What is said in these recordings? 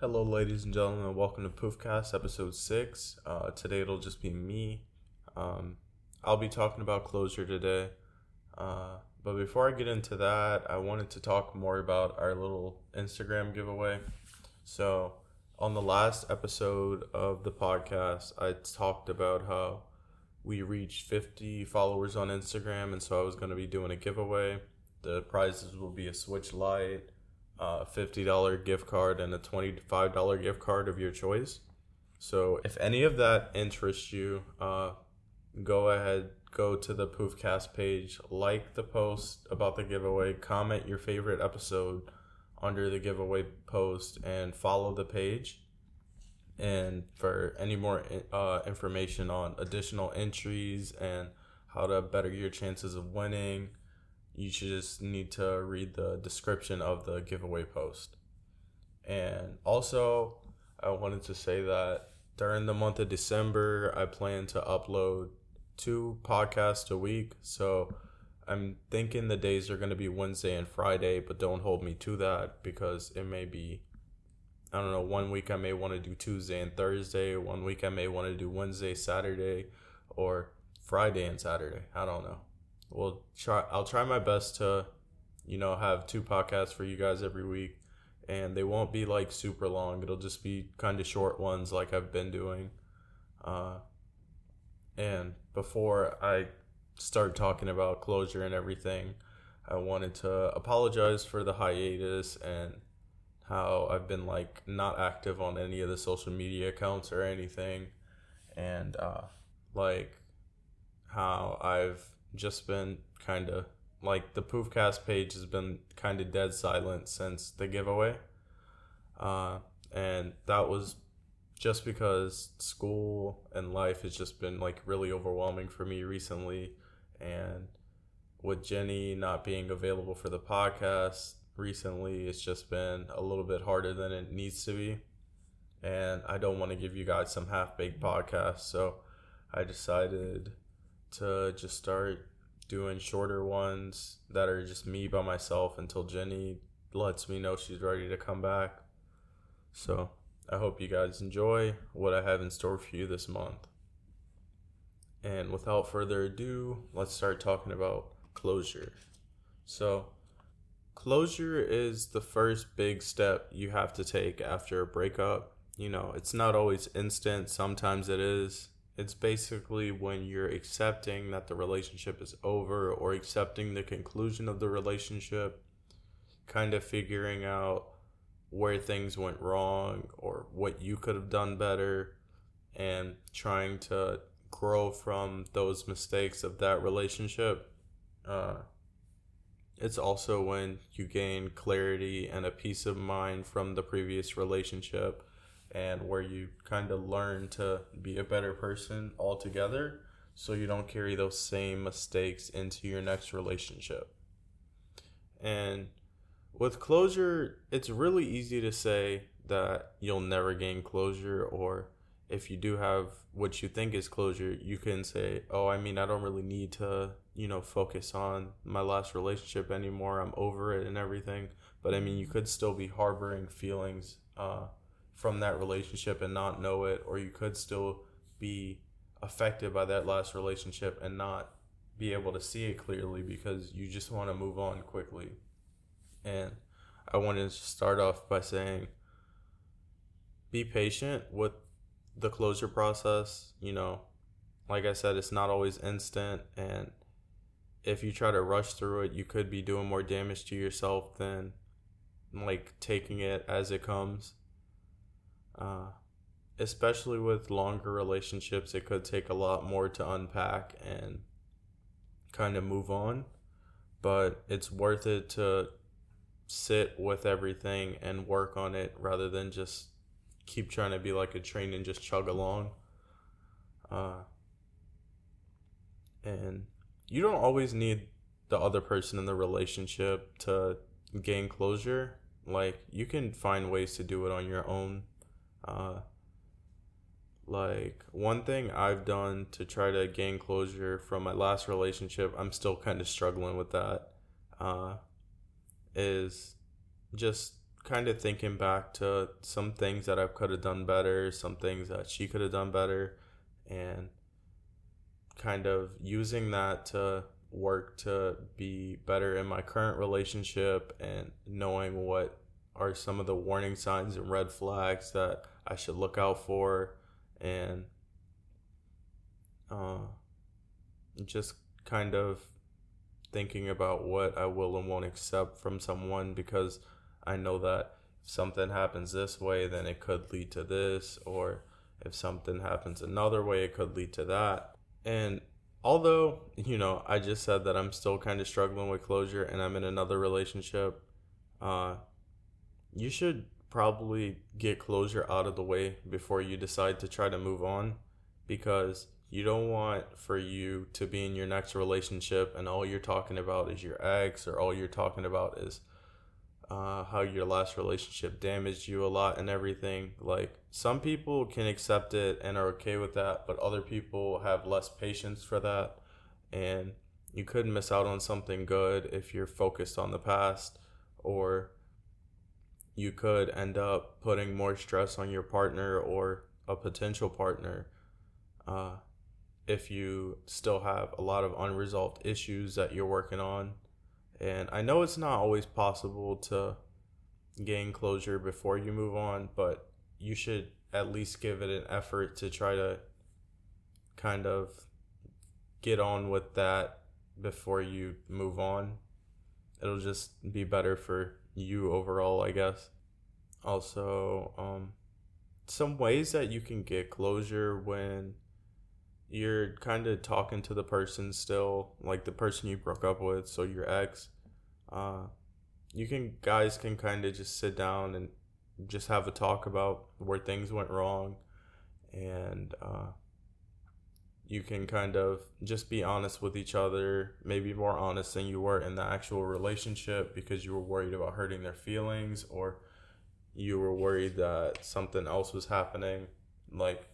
Hello, ladies and gentlemen, and welcome to Poofcast episode six. Uh, today it'll just be me. Um, I'll be talking about closure today. Uh, but before I get into that, I wanted to talk more about our little Instagram giveaway. So, on the last episode of the podcast, I talked about how we reached 50 followers on Instagram, and so I was going to be doing a giveaway. The prizes will be a Switch Lite, a $50 gift card, and a $25 gift card of your choice. So, if any of that interests you, uh, go ahead, go to the Poofcast page, like the post about the giveaway, comment your favorite episode under the giveaway post, and follow the page. And for any more uh, information on additional entries and how to better your chances of winning, you should just need to read the description of the giveaway post. And also, I wanted to say that during the month of December, I plan to upload two podcasts a week. So I'm thinking the days are going to be Wednesday and Friday, but don't hold me to that because it may be, I don't know, one week I may want to do Tuesday and Thursday, one week I may want to do Wednesday, Saturday, or Friday and Saturday. I don't know. We'll try, I'll try my best to, you know, have two podcasts for you guys every week. And they won't be like super long. It'll just be kind of short ones like I've been doing. Uh, and before I start talking about closure and everything, I wanted to apologize for the hiatus and how I've been like not active on any of the social media accounts or anything. And uh, like how I've just been kind of like the Poofcast page has been kind of dead silent since the giveaway. Uh, and that was just because school and life has just been like really overwhelming for me recently and with Jenny not being available for the podcast recently it's just been a little bit harder than it needs to be and I don't want to give you guys some half-baked podcast. so I decided to just start doing shorter ones that are just me by myself until Jenny lets me know she's ready to come back so I hope you guys enjoy what I have in store for you this month. And without further ado, let's start talking about closure. So, closure is the first big step you have to take after a breakup. You know, it's not always instant, sometimes it is. It's basically when you're accepting that the relationship is over or accepting the conclusion of the relationship, kind of figuring out where things went wrong or what you could have done better and trying to grow from those mistakes of that relationship. Uh, it's also when you gain clarity and a peace of mind from the previous relationship and where you kind of learn to be a better person altogether so you don't carry those same mistakes into your next relationship. And with closure, it's really easy to say that you'll never gain closure, or if you do have what you think is closure, you can say, Oh, I mean, I don't really need to, you know, focus on my last relationship anymore. I'm over it and everything. But I mean, you could still be harboring feelings uh, from that relationship and not know it, or you could still be affected by that last relationship and not be able to see it clearly because you just want to move on quickly. And I wanted to start off by saying be patient with the closure process. You know, like I said, it's not always instant. And if you try to rush through it, you could be doing more damage to yourself than like taking it as it comes. Uh, especially with longer relationships, it could take a lot more to unpack and kind of move on. But it's worth it to sit with everything and work on it rather than just keep trying to be like a train and just chug along. Uh, and you don't always need the other person in the relationship to gain closure. Like you can find ways to do it on your own. Uh, like one thing I've done to try to gain closure from my last relationship, I'm still kind of struggling with that. Uh, is just kind of thinking back to some things that I could have done better, some things that she could have done better, and kind of using that to work to be better in my current relationship and knowing what are some of the warning signs and red flags that I should look out for and uh, just kind of thinking about what I will and won't accept from someone because I know that if something happens this way, then it could lead to this, or if something happens another way, it could lead to that. And although, you know, I just said that I'm still kind of struggling with closure and I'm in another relationship, uh, you should probably get closure out of the way before you decide to try to move on because you don't want for you to be in your next relationship and all you're talking about is your ex or all you're talking about is uh, how your last relationship damaged you a lot and everything. Like some people can accept it and are okay with that, but other people have less patience for that. And you could miss out on something good if you're focused on the past, or you could end up putting more stress on your partner or a potential partner uh, if you still have a lot of unresolved issues that you're working on and I know it's not always possible to gain closure before you move on, but you should at least give it an effort to try to kind of get on with that before you move on. It'll just be better for you overall, I guess. Also, um, some ways that you can get closure when you're kind of talking to the person still, like the person you broke up with, so your ex. Uh, you can guys can kind of just sit down and just have a talk about where things went wrong, and uh, you can kind of just be honest with each other, maybe more honest than you were in the actual relationship because you were worried about hurting their feelings or you were worried that something else was happening. Like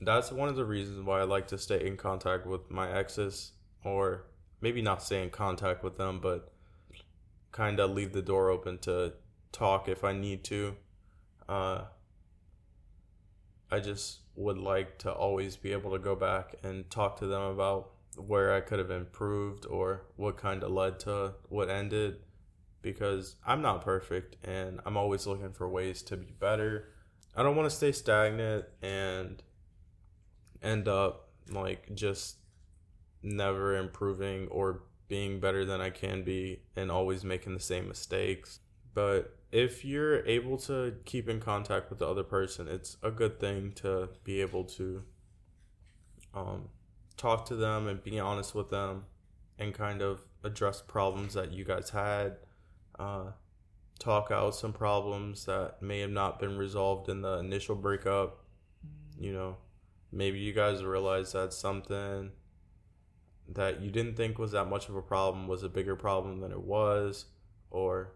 that's one of the reasons why I like to stay in contact with my exes, or maybe not stay in contact with them, but kind of leave the door open to talk if I need to. Uh, I just would like to always be able to go back and talk to them about where I could have improved or what kind of led to what ended because I'm not perfect and I'm always looking for ways to be better. I don't want to stay stagnant and end up like just never improving or being better than I can be and always making the same mistakes. But if you're able to keep in contact with the other person, it's a good thing to be able to um, talk to them and be honest with them and kind of address problems that you guys had. Uh, talk out some problems that may have not been resolved in the initial breakup. You know, maybe you guys realize that something that you didn't think was that much of a problem was a bigger problem than it was or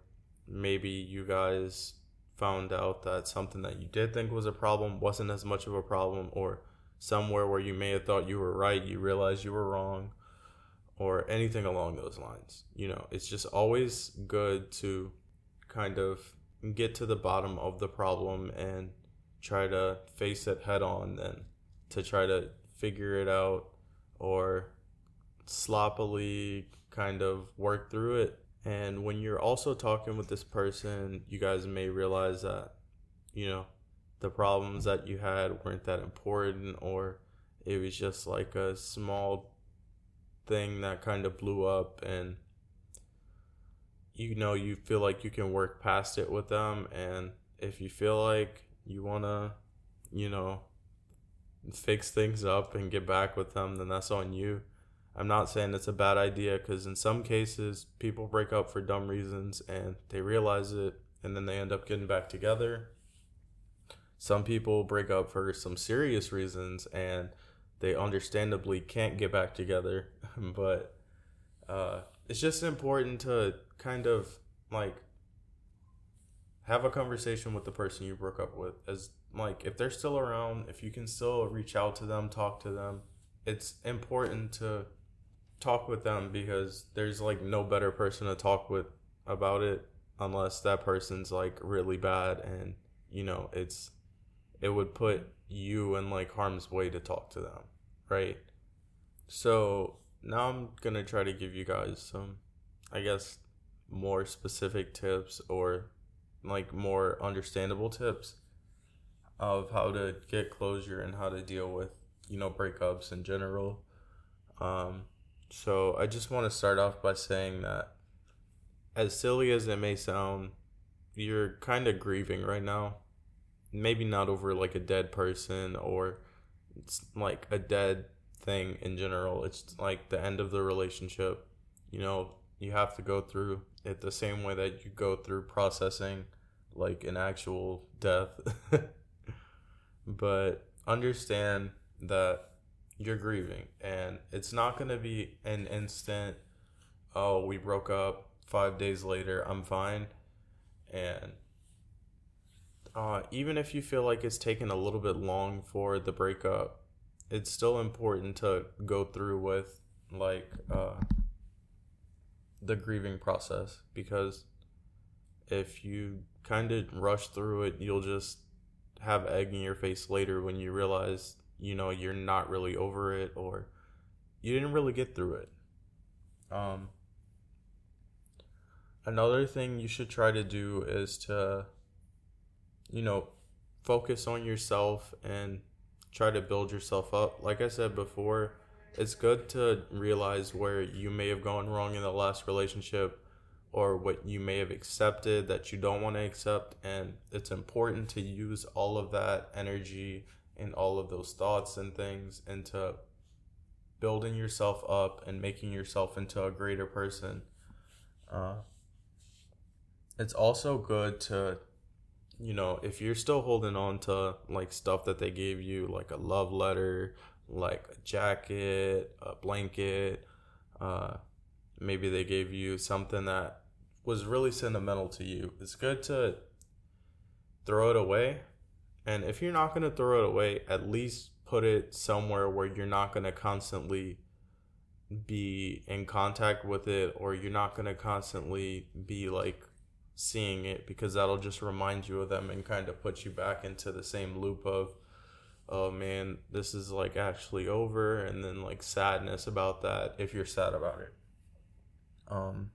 maybe you guys found out that something that you did think was a problem wasn't as much of a problem or somewhere where you may have thought you were right you realized you were wrong or anything along those lines you know it's just always good to kind of get to the bottom of the problem and try to face it head on and to try to figure it out or sloppily kind of work through it. And when you're also talking with this person, you guys may realize that, you know, the problems that you had weren't that important or it was just like a small thing that kind of blew up and you know you feel like you can work past it with them and if you feel like you want to you know fix things up and get back with them, then that's on you. I'm not saying it's a bad idea because in some cases people break up for dumb reasons and they realize it and then they end up getting back together. Some people break up for some serious reasons and they understandably can't get back together, but uh, it's just important to kind of like have a conversation with the person you broke up with as like if they're still around if you can still reach out to them talk to them it's important to talk with them because there's like no better person to talk with about it unless that person's like really bad and you know it's it would put you in like harm's way to talk to them right? So now i'm gonna try to give you guys some i guess more specific tips or like more understandable tips of how to get closure and how to deal with you know breakups in general. Um so i just want to start off by saying that as silly as it may sound, you're kind of grieving right now. Maybe not over like a dead person or it's like a dead thing in general. It's like the end of the relationship. You know, you have to go through it the same way that you go through processing like an actual death. but understand that you're grieving and it's not going to be an instant oh we broke up five days later, I'm fine. And uh, even if you feel like it's taken a little bit long for the breakup, it's still important to go through with like uh, the grieving process because if you kind of rush through it, you'll just have egg in your face later when you realize you know you're not really over it or you didn't really get through it. Um, another thing you should try to do is to you know focus on yourself and try to build yourself up like i said before it's good to realize where you may have gone wrong in the last relationship or what you may have accepted that you don't want to accept and it's important to use all of that energy and all of those thoughts and things into building yourself up and making yourself into a greater person. Uh, it's also good to you know if you're still holding on to like stuff that they gave you like a love letter like a jacket a blanket uh maybe they gave you something that was really sentimental to you it's good to throw it away and if you're not going to throw it away at least put it somewhere where you're not going to constantly be in contact with it or you're not going to constantly be like seeing it because that'll just remind you of them and kind of put you back into the same loop of oh man this is like actually over and then like sadness about that if you're sad about it. Um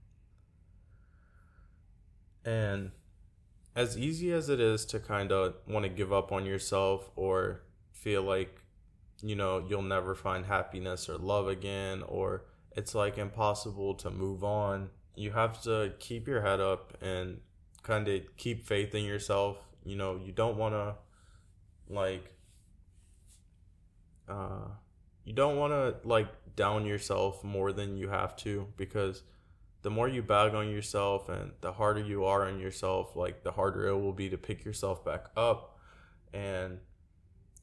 and as easy as it is to kind of want to give up on yourself or feel like you know you'll never find happiness or love again or it's like impossible to move on you have to keep your head up and kind of keep faith in yourself. You know, you don't want to like uh you don't want to like down yourself more than you have to because the more you bag on yourself and the harder you are on yourself, like the harder it will be to pick yourself back up. And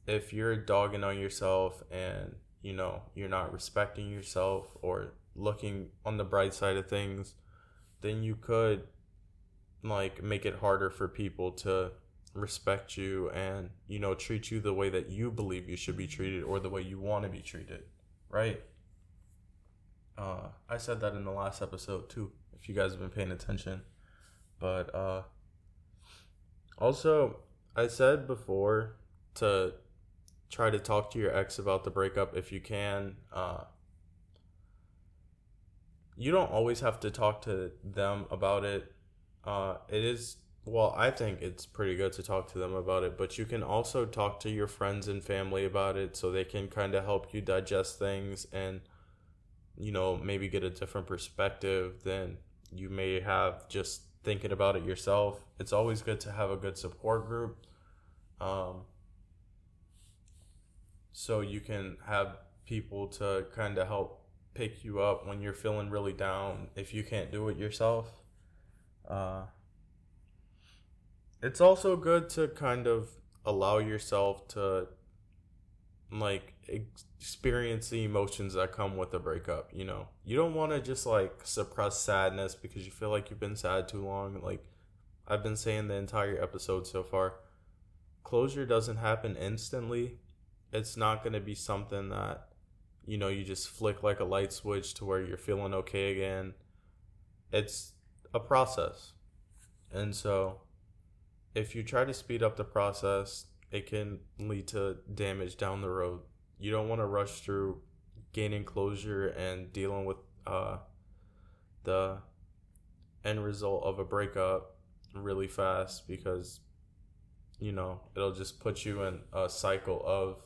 if you're dogging on yourself and you know you're not respecting yourself or looking on the bright side of things then you could like make it harder for people to respect you and you know treat you the way that you believe you should be treated or the way you want to be treated right uh i said that in the last episode too if you guys have been paying attention but uh also i said before to try to talk to your ex about the breakup if you can uh you don't always have to talk to them about it. Uh, it is well, I think it's pretty good to talk to them about it, but you can also talk to your friends and family about it so they can kind of help you digest things and you know maybe get a different perspective than you may have just thinking about it yourself. It's always good to have a good support group. Um, so you can have people to kind of help pick you up when you're feeling really down if you can't do it yourself. Uh, it's also good to kind of allow yourself to like experience the emotions that come with a breakup you know you don't want to just like suppress sadness because you feel like you've been sad too long like i've been saying the entire episode so far closure doesn't happen instantly it's not going to be something that you know, you just flick like a light switch to where you're feeling okay again. It's a process. And so, if you try to speed up the process, it can lead to damage down the road. You don't want to rush through gaining closure and dealing with uh, the end result of a breakup really fast because you know it'll just put you in a cycle of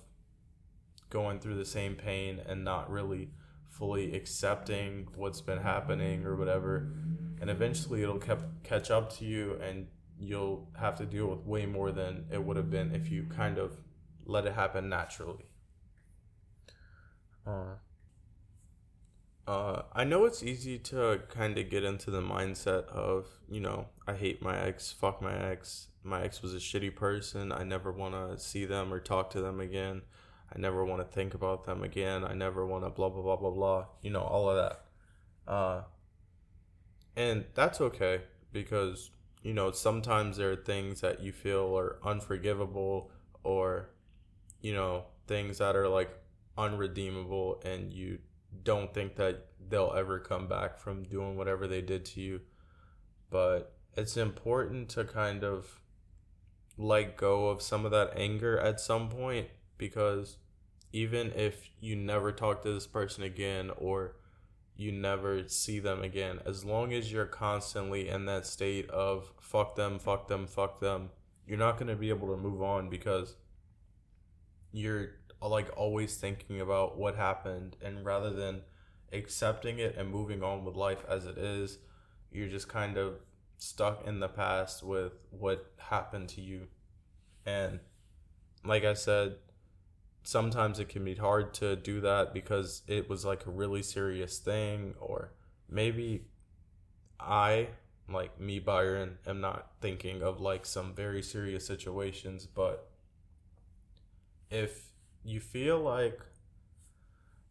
going through the same pain and not really fully accepting what's been happening or whatever and eventually it'll kept catch up to you and you'll have to deal with way more than it would have been if you kind of let it happen naturally uh, uh, I know it's easy to kind of get into the mindset of, you know, I hate my ex, fuck my ex. My ex was a shitty person. I never want to see them or talk to them again. I never want to think about them again. I never want to blah, blah, blah, blah, blah. You know, all of that. Uh, and that's okay because, you know, sometimes there are things that you feel are unforgivable or, you know, things that are like unredeemable and you don't think that they'll ever come back from doing whatever they did to you. But it's important to kind of let go of some of that anger at some point because even if you never talk to this person again or you never see them again, as long as you're constantly in that state of fuck them, fuck them, fuck them, you're not going to be able to move on because you're like always thinking about what happened. And rather than accepting it and moving on with life as it is you're just kind of stuck in the past with what happened to you. And like i said sometimes it can be hard to do that because it was like a really serious thing or maybe i like me byron am not thinking of like some very serious situations but if you feel like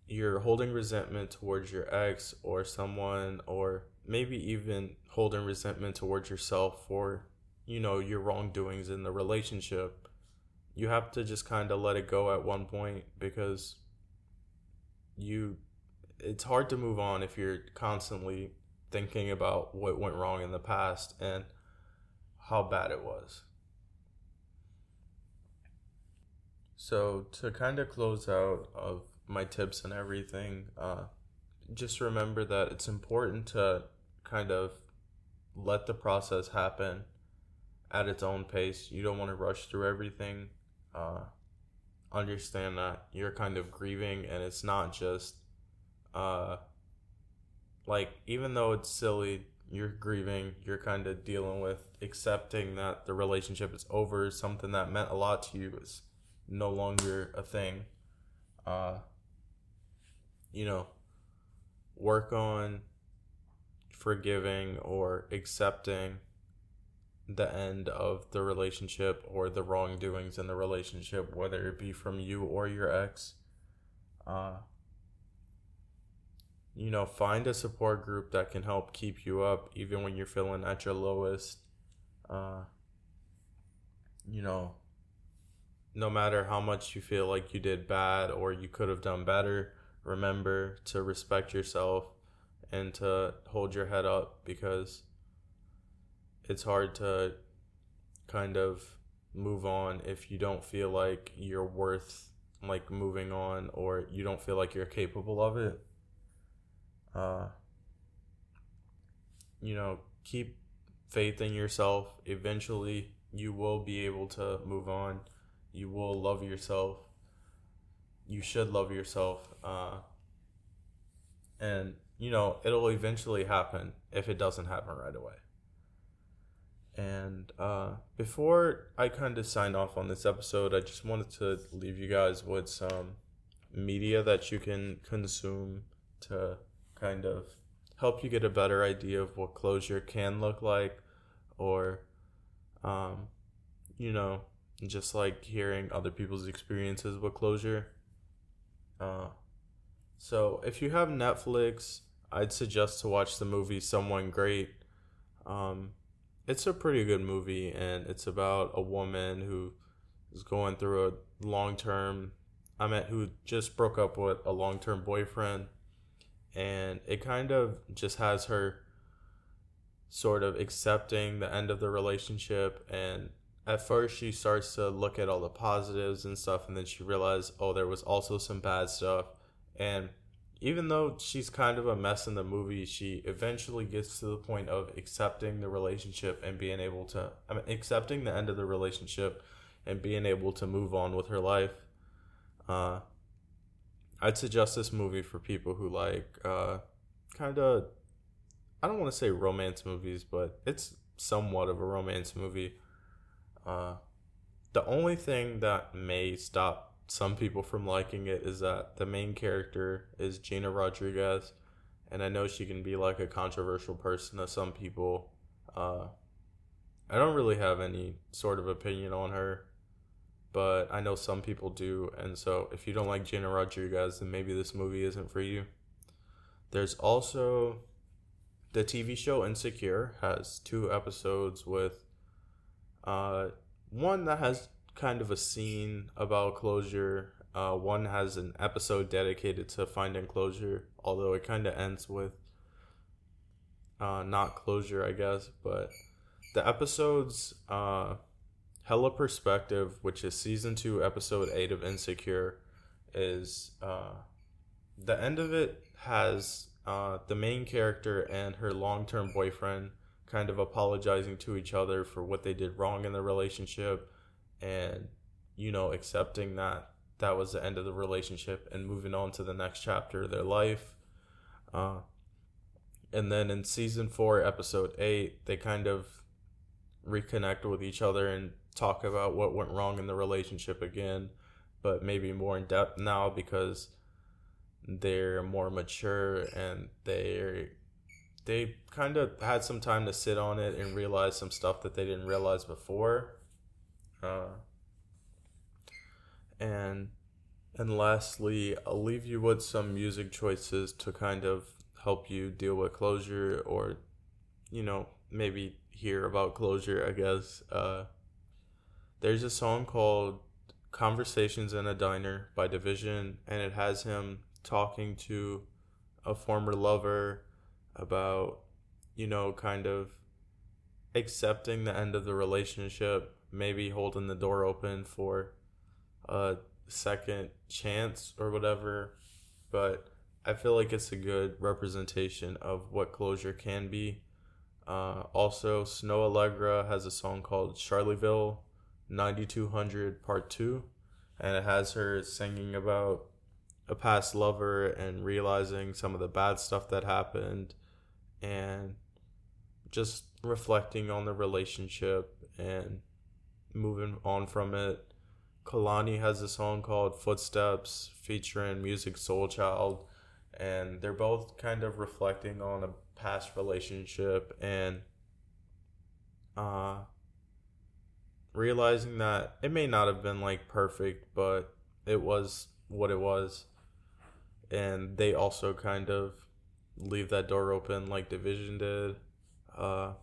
you're holding resentment towards your ex or someone or maybe even holding resentment towards yourself for you know your wrongdoings in the relationship you have to just kind of let it go at one point because you it's hard to move on if you're constantly thinking about what went wrong in the past and how bad it was So to kind of close out of my tips and everything, uh, just remember that it's important to kind of let the process happen at its own pace. You don't want to rush through everything. Uh, understand that you're kind of grieving, and it's not just uh, like even though it's silly, you're grieving. You're kind of dealing with accepting that the relationship is over. Something that meant a lot to you is no longer a thing. Uh, you know, work on forgiving or accepting the end of the relationship or the wrongdoings in the relationship, whether it be from you or your ex. Uh, you know, find a support group that can help keep you up even when you're feeling at your lowest. Uh, you know, no matter how much you feel like you did bad or you could have done better, remember to respect yourself and to hold your head up because it's hard to kind of move on if you don't feel like you're worth like moving on or you don't feel like you're capable of it. Uh you know, keep faith in yourself. Eventually, you will be able to move on you will love yourself. You should love yourself. Uh, and, you know, it'll eventually happen if it doesn't happen right away. And uh, before I kind of sign off on this episode, I just wanted to leave you guys with some media that you can consume to kind of help you get a better idea of what closure can look like or um, you know just like hearing other people's experiences with closure. Uh, so if you have Netflix, I'd suggest to watch the movie Someone Great. Um, it's a pretty good movie, and it's about a woman who is going through a long term. I met who just broke up with a long term boyfriend, and it kind of just has her sort of accepting the end of the relationship and at first she starts to look at all the positives and stuff and then she realizes oh there was also some bad stuff and even though she's kind of a mess in the movie she eventually gets to the point of accepting the relationship and being able to I mean, accepting the end of the relationship and being able to move on with her life. Uh, i'd suggest this movie for people who like uh, kind of i don't want to say romance movies but it's somewhat of a romance movie. Uh, the only thing that may stop some people from liking it is that the main character is Gina Rodriguez, and I know she can be like a controversial person to some people. Uh, I don't really have any sort of opinion on her, but I know some people do, and so if you don't like Gina Rodriguez, then maybe this movie isn't for you. There's also the TV show Insecure has two episodes with uh, one that has kind of a scene about closure. Uh, one has an episode dedicated to finding closure, although it kind of ends with uh, not closure, I guess. But the episodes, uh, Hella Perspective, which is season two, episode eight of Insecure, is uh, the end of it has uh, the main character and her long term boyfriend kind of apologizing to each other for what they did wrong in the relationship and you know accepting that that was the end of the relationship and moving on to the next chapter of their life uh, and then in season four episode eight they kind of reconnect with each other and talk about what went wrong in the relationship again but maybe more in depth now because they're more mature and they're they kind of had some time to sit on it and realize some stuff that they didn't realize before. Uh, and and lastly, I'll leave you with some music choices to kind of help you deal with closure or, you know, maybe hear about closure, I guess. Uh, there's a song called Conversations in a Diner by Division, and it has him talking to a former lover about, you know, kind of accepting the end of the relationship, maybe holding the door open for a second chance or whatever. But I feel like it's a good representation of what closure can be. Uh, also, Snoh Aalegra has a song called Charlieville 9200 Part 2, and it has her singing about a past lover and realizing some of the bad stuff that happened and just reflecting on the relationship and moving on from it. Kehlani has a song called Footsteps featuring Musiq Soulchild, and they're both kind of reflecting on a past relationship and uh, realizing that it may not have been like perfect, but it was what it was. And they also kind of leave that door open like Division did. Uh,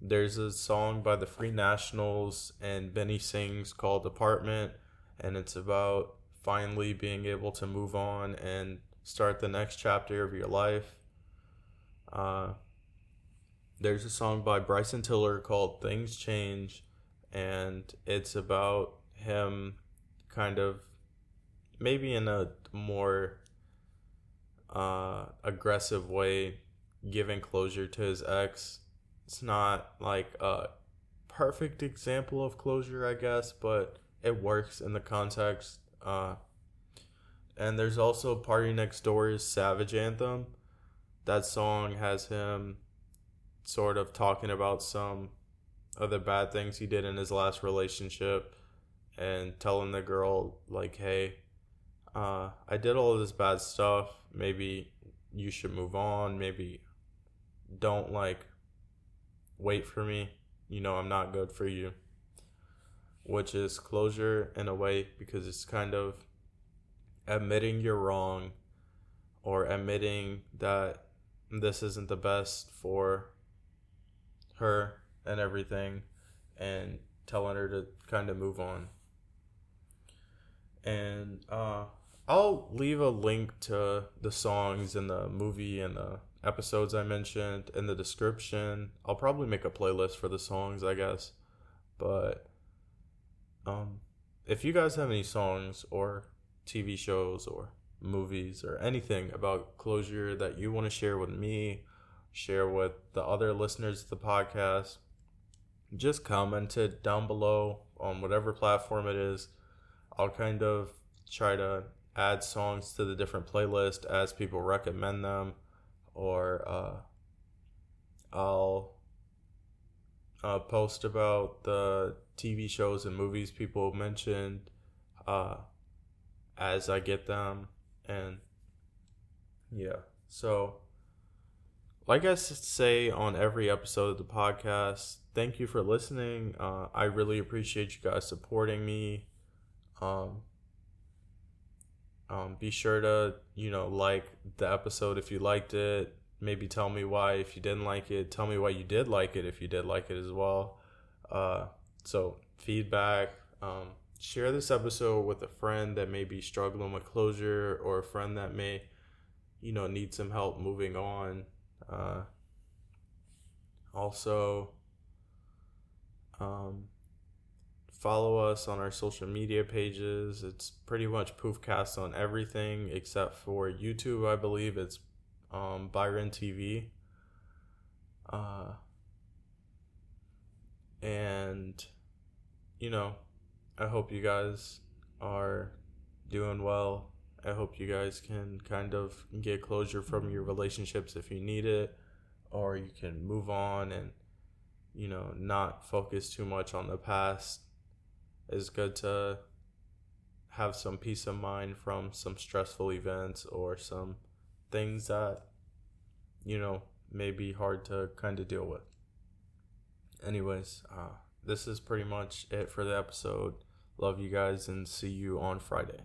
there's a song by the Free Nationals and Benny Sings called Apartment, and it's about finally being able to move on and start the next chapter of your life. Uh, there's a song by Bryson Tiller called Things Change, and it's about him kind of maybe in a more uh, aggressive way giving closure to his ex. It's not like a perfect example of closure, I guess, but it works in the context. Uh, and there's also PartyNextDoor's Savage Anthem. That song has him sort of talking about some of the bad things he did in his last relationship and telling the girl, like, hey, uh, I did all this bad stuff. Maybe you should move on. Maybe don't like wait for me. You know, I'm not good for you. Which is closure in a way because it's kind of admitting you're wrong or admitting that this isn't the best for her and everything and telling her to kind of move on. And uh I'll leave a link to the songs and the movie and the episodes I mentioned in the description. I'll probably make a playlist for the songs, I guess. But um, if you guys have any songs or TV shows or movies or anything about closure that you want to share with me, share with the other listeners of the podcast, just comment it down below on whatever platform it is. I'll kind of try to add songs to the different playlist as people recommend them, or uh, I'll uh, post about the TV shows and movies people mentioned uh, as I get them, and yeah, so like I say on every episode of the podcast, thank you for listening. Uh, I really appreciate you guys supporting me. Um, um, be sure to you know like the episode if you liked it. Maybe tell me why if you didn't like it. Tell me why you did like it if you did like it as well. Uh, so feedback. Um, share this episode with a friend that may be struggling with closure or a friend that may you know need some help moving on. Uh, also, um, follow us on our social media pages. It's pretty much Poofcast on everything except for YouTube. I believe it's um, Byron TV. Uh, and you know, I hope you guys are doing well. I hope you guys can kind of get closure from your relationships if you need it, or you can move on and you know not focus too much on the past it's good to have some peace of mind from some stressful events or some things that you know may be hard to kind of deal with. Anyways uh, this is pretty much it for the episode. Love you guys and see you on friday